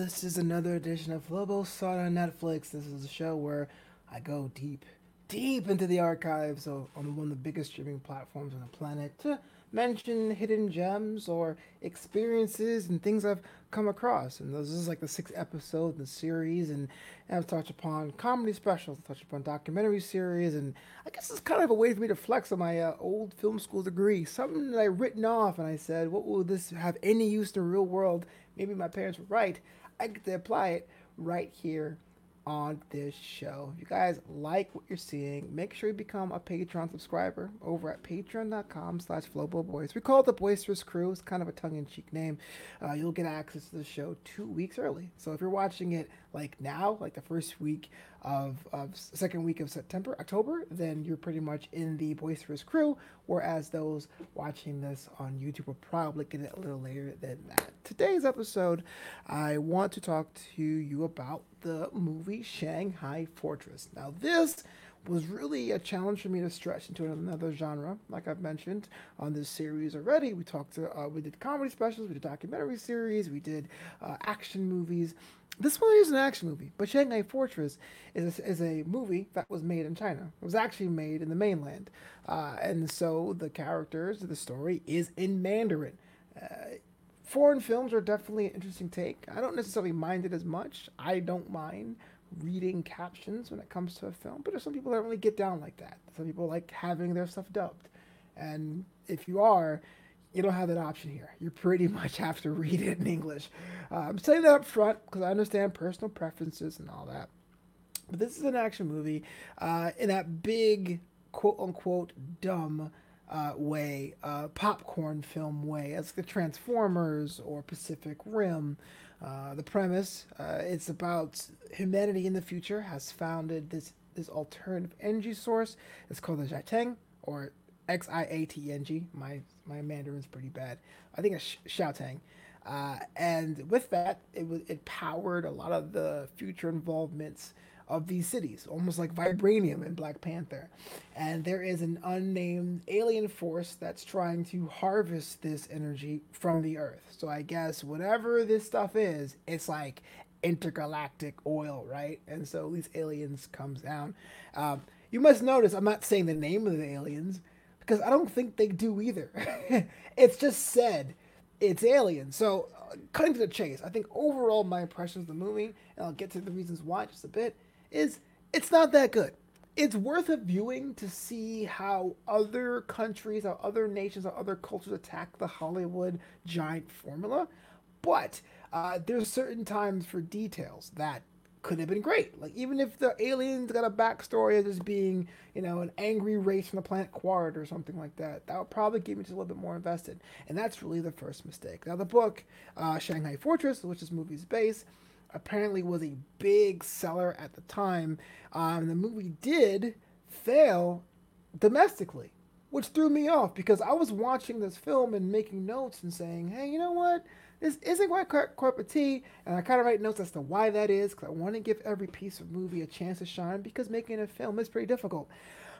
this is another edition of Flobo Saw on Netflix. This is a show where I go deep, deep into the archives of on one of the biggest streaming platforms on the planet to mention hidden gems or experiences and things I've come across. And this is like the sixth episode in the series, and I've touched upon comedy specials, touched upon documentary series, and I guess it's kind of a way for me to flex on my uh, old film school degree, something that I written off, and I said, what will this have any use in the real world? Maybe my parents were right. I get to apply it right here on this show. If you guys like what you're seeing, make sure you become a Patreon subscriber over at patreon.com slash Boyce. We call it the Boycesterous Crew. It's kind of a tongue-in-cheek name. Uh, you'll get access to the show two weeks early. So if you're watching it like now, like the first week of, of second week of September, October, then you're pretty much in the Boycesterous Crew, whereas those watching this on YouTube will probably get it a little later than that. Today's episode, I want to talk to you about the movie Shanghai Fortress. Now, this was really a challenge for me to stretch into another genre. Like I've mentioned on this series already, we talked to, uh, we did comedy specials, we did documentary series, we did uh, action movies. This one is an action movie, but Shanghai Fortress is a, is a movie that was made in China. It was actually made in the mainland, uh, and so the characters, the story is in Mandarin. Foreign films are definitely an interesting take. I don't necessarily mind it as much. I don't mind reading captions when it comes to a film, but there's some people that really get down like that. Some people like having their stuff dubbed. And if you are, you don't have that option here. You pretty much have to read it in English. Uh, I'm saying that up front because I understand personal preferences and all that. But this is an action movie uh, in that big, quote unquote, dumb uh, way, uh, popcorn film way, as the Transformers or Pacific Rim. Uh, the premise uh, it's about humanity in the future has founded this this alternative energy source. It's called the Xiateng or X I A T N G. My my Mandarin's pretty bad. I think it's Xiaoteng. Uh, and with that, it was it powered a lot of the future involvements of these cities, almost like vibranium in Black Panther. And there is an unnamed alien force that's trying to harvest this energy from the Earth. So I guess whatever this stuff is, it's like intergalactic oil, right? And so these aliens comes down. Um, you must notice I'm not saying the name of the aliens because I don't think they do either. it's just said it's alien. So, uh, cutting to the chase, I think overall my impression of the movie, and I'll get to the reasons why just a bit, is it's not that good. It's worth a viewing to see how other countries, how other nations, how other cultures attack the Hollywood giant formula. But uh, there's certain times for details that could have been great. Like even if the aliens got a backstory of just being, you know, an angry race from the planet Quard or something like that, that would probably get me just a little bit more invested. And that's really the first mistake. Now the book, uh, Shanghai Fortress, which is movie's base, apparently was a big seller at the time. Um, the movie did fail domestically, which threw me off because I was watching this film and making notes and saying, hey, you know what? This isn't quite cup of tea, and I kind of write notes as to why that is because I want to give every piece of movie a chance to shine because making a film is pretty difficult.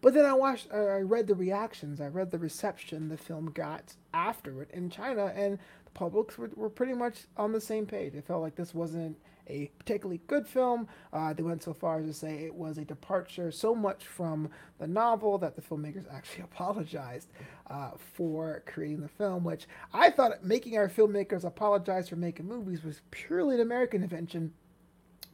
But then I watched, uh, I read the reactions, I read the reception the film got after it in China, and the publics were, were pretty much on the same page. It felt like this wasn't a particularly good film. Uh, they went so far as to say it was a departure so much from the novel that the filmmakers actually apologized uh, for creating the film, which I thought making our filmmakers apologize for making movies was purely an American invention,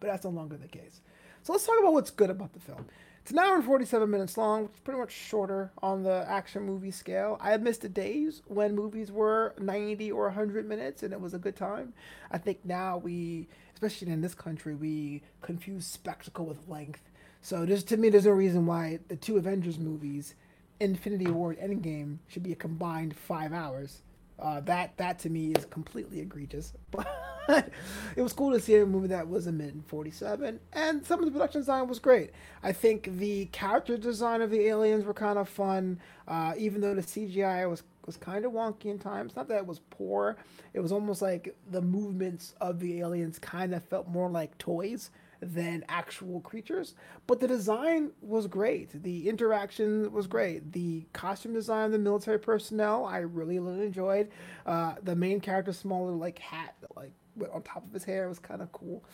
but that's no longer the case. So let's talk about what's good about the film. It's an hour and 47 minutes long, which is pretty much shorter on the action movie scale. I have missed the days when movies were 90 or 100 minutes and it was a good time. I think now we, especially in this country, we confuse spectacle with length. So just to me, there's no reason why the two Avengers movies, Infinity War and Endgame, should be a combined five hours. Uh, that that to me is completely egregious. But it was cool to see a movie that was a mid 47, and some of the production design was great. I think the character design of the aliens were kind of fun, uh, even though the CGI was was kind of wonky in times. Not that it was poor; it was almost like the movements of the aliens kind of felt more like toys than actual creatures. But the design was great. The interaction was great. The costume design, the military personnel, I really, really enjoyed. Uh, the main character's smaller like hat like on top of his hair. It was kind of cool.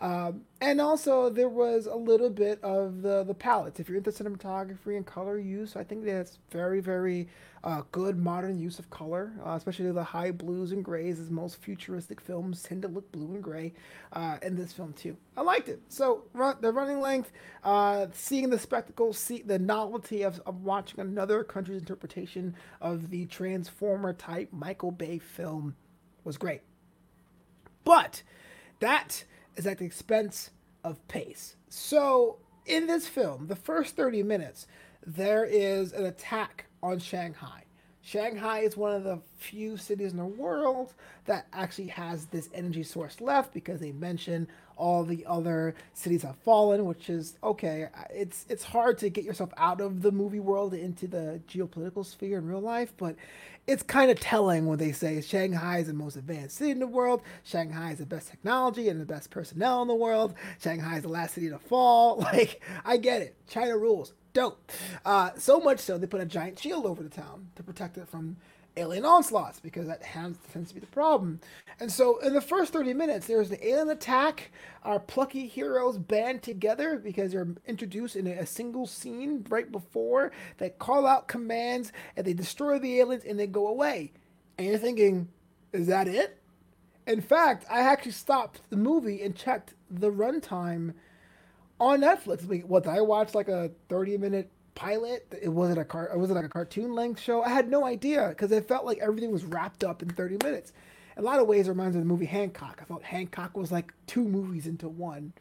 Um, and also there was a little bit of the the palettes. If you're into cinematography and color use, I think that's very very uh, good modern use of color, uh, especially the high blues and grays. As most futuristic films tend to look blue and gray, uh, in this film too. I liked it. So run, the running length, uh, seeing the spectacle, see the novelty of, of watching another country's interpretation of the Transformer type Michael Bay film was great. But that is at the expense of pace. So in this film, the first 30 minutes, there is an attack on Shanghai. Shanghai is one of the few cities in the world that actually has this energy source left because they mention all the other cities have fallen, which is okay. It's it's hard to get yourself out of the movie world into the geopolitical sphere in real life, but it's kind of telling when they say Shanghai is the most advanced city in the world. Shanghai is the best technology and the best personnel in the world. Shanghai is the last city to fall. Like I get it. China rules dope. Uh, so much so they put a giant shield over the town to protect it from alien onslaughts because that tends to be the problem. And so in the first 30 minutes, there's the alien attack. Our plucky heroes band together because they're introduced in a single scene right before. They call out commands and they destroy the aliens and they go away. And you're thinking, is that it? In fact, I actually stopped the movie and checked the runtime on Netflix. What I watched like a 30 minute pilot. It wasn't a car. It wasn't like a cartoon length show. I had no idea because it felt like everything was wrapped up in 30 minutes. In a lot of ways, it reminds me of the movie Hancock. I felt Hancock was like two movies into one.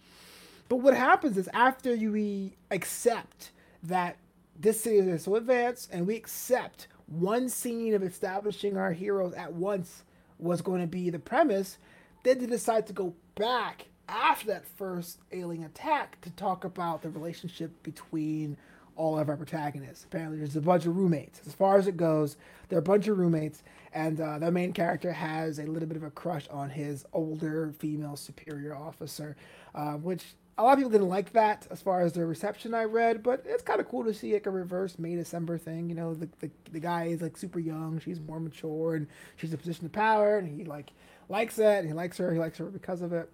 But what happens is after you accept that this series is so advanced, and we accept one scene of establishing our heroes at once was going to be the premise, then they decide to go back after that first alien attack to talk about the relationship between all of our protagonists. Apparently, there's a bunch of roommates. As far as it goes, there are a bunch of roommates, and uh, the main character has a little bit of a crush on his older female superior officer, uh, which a lot of people didn't like that as far as the reception I read, but it's kind of cool to see like a reverse May December thing. You know, the, the the guy is like super young, she's more mature, and she's in a position of power, and he like likes it, he likes her, he likes her because of it.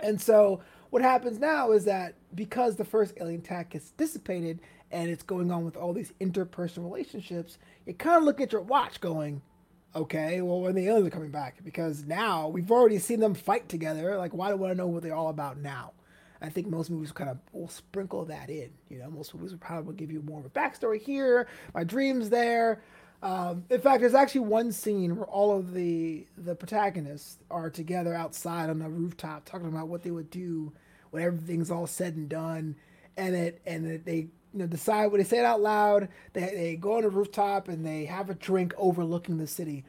And so what happens now is that because the first alien attack gets dissipated and it's going on with all these interpersonal relationships, you kind of look at your watch going, okay, well, when the aliens are coming back? Because now we've already seen them fight together. Like, why do I want to know what they're all about now? I think most movies kind of will sprinkle that in. You know, most movies will probably give you more of a backstory here, my dreams there, um, in fact, there's actually one scene where all of the the protagonists are together outside on the rooftop talking about what they would do when everything's all said and done, and it and it, they you know decide when they say it out loud. They they go on the rooftop and they have a drink overlooking the city.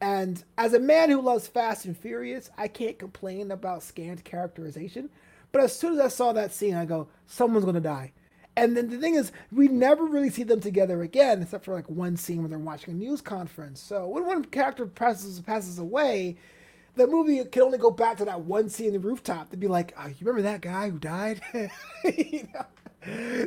And as a man who loves Fast and Furious, I can't complain about scant characterization. But as soon as I saw that scene, I go, someone's gonna die. And then the thing is, we never really see them together again, except for like one scene when they're watching a news conference. So when one character passes passes away, the movie can only go back to that one scene in the rooftop to be like, oh, you remember that guy who died? you know?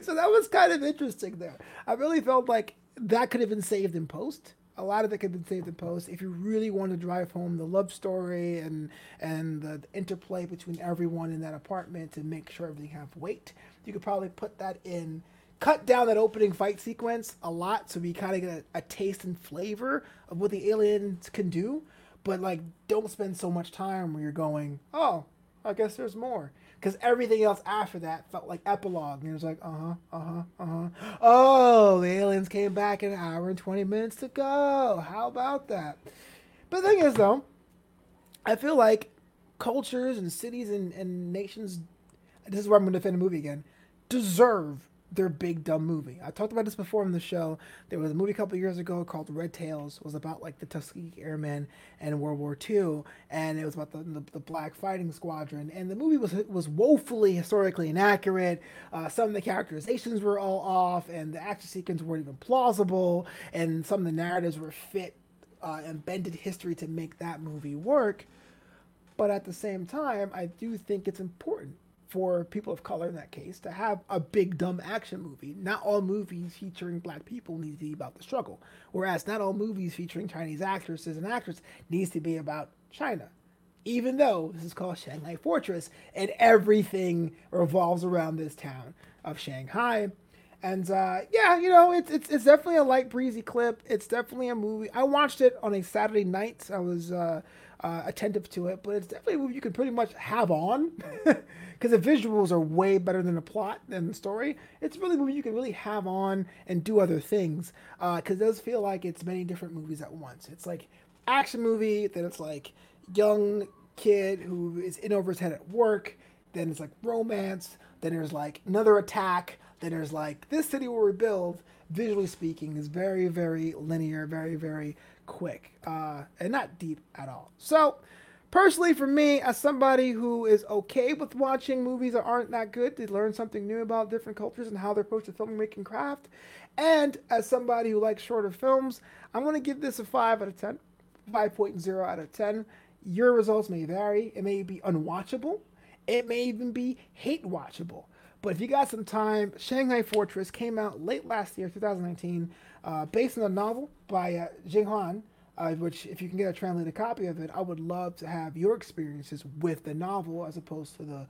So that was kind of interesting there. I really felt like that could have been saved in post a lot of it could have been saved in post if you really want to drive home the love story and and the interplay between everyone in that apartment to make sure everything have weight you could probably put that in cut down that opening fight sequence a lot so we kind of get a, a taste and flavor of what the aliens can do but like don't spend so much time where you're going oh i guess there's more because everything else after that felt like epilogue. And it was like, uh huh, uh huh, uh huh. Oh, the aliens came back an hour and 20 minutes to go. How about that? But the thing is, though, I feel like cultures and cities and, and nations, this is where I'm going to defend the movie again, deserve their big dumb movie. I talked about this before on the show. There was a movie a couple years ago called Red Tails. It was about like the Tuskegee Airmen and World War II, and it was about the, the, the, Black Fighting Squadron. And the movie was was woefully historically inaccurate. Uh, some of the characterizations were all off, and the action sequences weren't even plausible, and some of the narratives were fit uh, and bended history to make that movie work. But at the same time, I do think it's important for people of color in that case to have a big dumb action movie. Not all movies featuring black people need to be about the struggle, whereas not all movies featuring Chinese actresses and actors needs to be about China. even though this is called Shanghai Fortress and everything revolves around this town of Shanghai. And uh, yeah, you know, it's, it's it's definitely a light breezy clip. It's definitely a movie. I watched it on a Saturday night. I was uh, uh, attentive to it, but it's definitely a movie you can pretty much have on because the visuals are way better than the plot and the story. It's really a movie you can really have on and do other things because it does feel like it's many different movies at once. It's like action movie, then it's like young kid who is in over his head at work, then it's like romance, then there's like another attack, then there's like this city will rebuild. Visually speaking, is very very linear, very very quick, uh, and not deep at all. So. Personally, for me, as somebody who is okay with watching movies that aren't that good to learn something new about different cultures and how they approach the filmmaking craft, and as somebody who likes shorter films, I'm going to give this a 5 out of 10. 5.0 out of 10. Your results may vary. It may be unwatchable. It may even be hate watchable. But if you got some time, Shanghai Fortress came out late last year, 2019, uh, based on a novel by uh, Jing Han, uh, which, if you can get a translated copy of it, I would love to have your experiences with the novel as opposed to the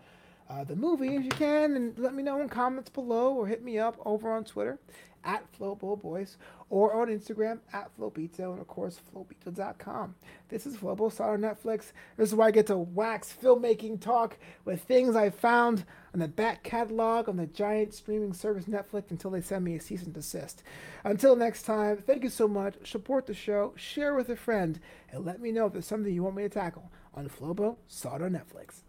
uh, the movie. If you can, and let me know in comments below or hit me up over on Twitter at FloboBoyce or on Instagram at FlowPizza and of course FlowPizza.com. This is Flobo Star Netflix. This is where I get to wax filmmaking talk with things I found on the back catalog on the giant streaming service Netflix until they send me a cease and desist. Until next time, thank you so much. Support the show, share with a friend, and let me know if there's something you want me to tackle on Flobo Star on Netflix.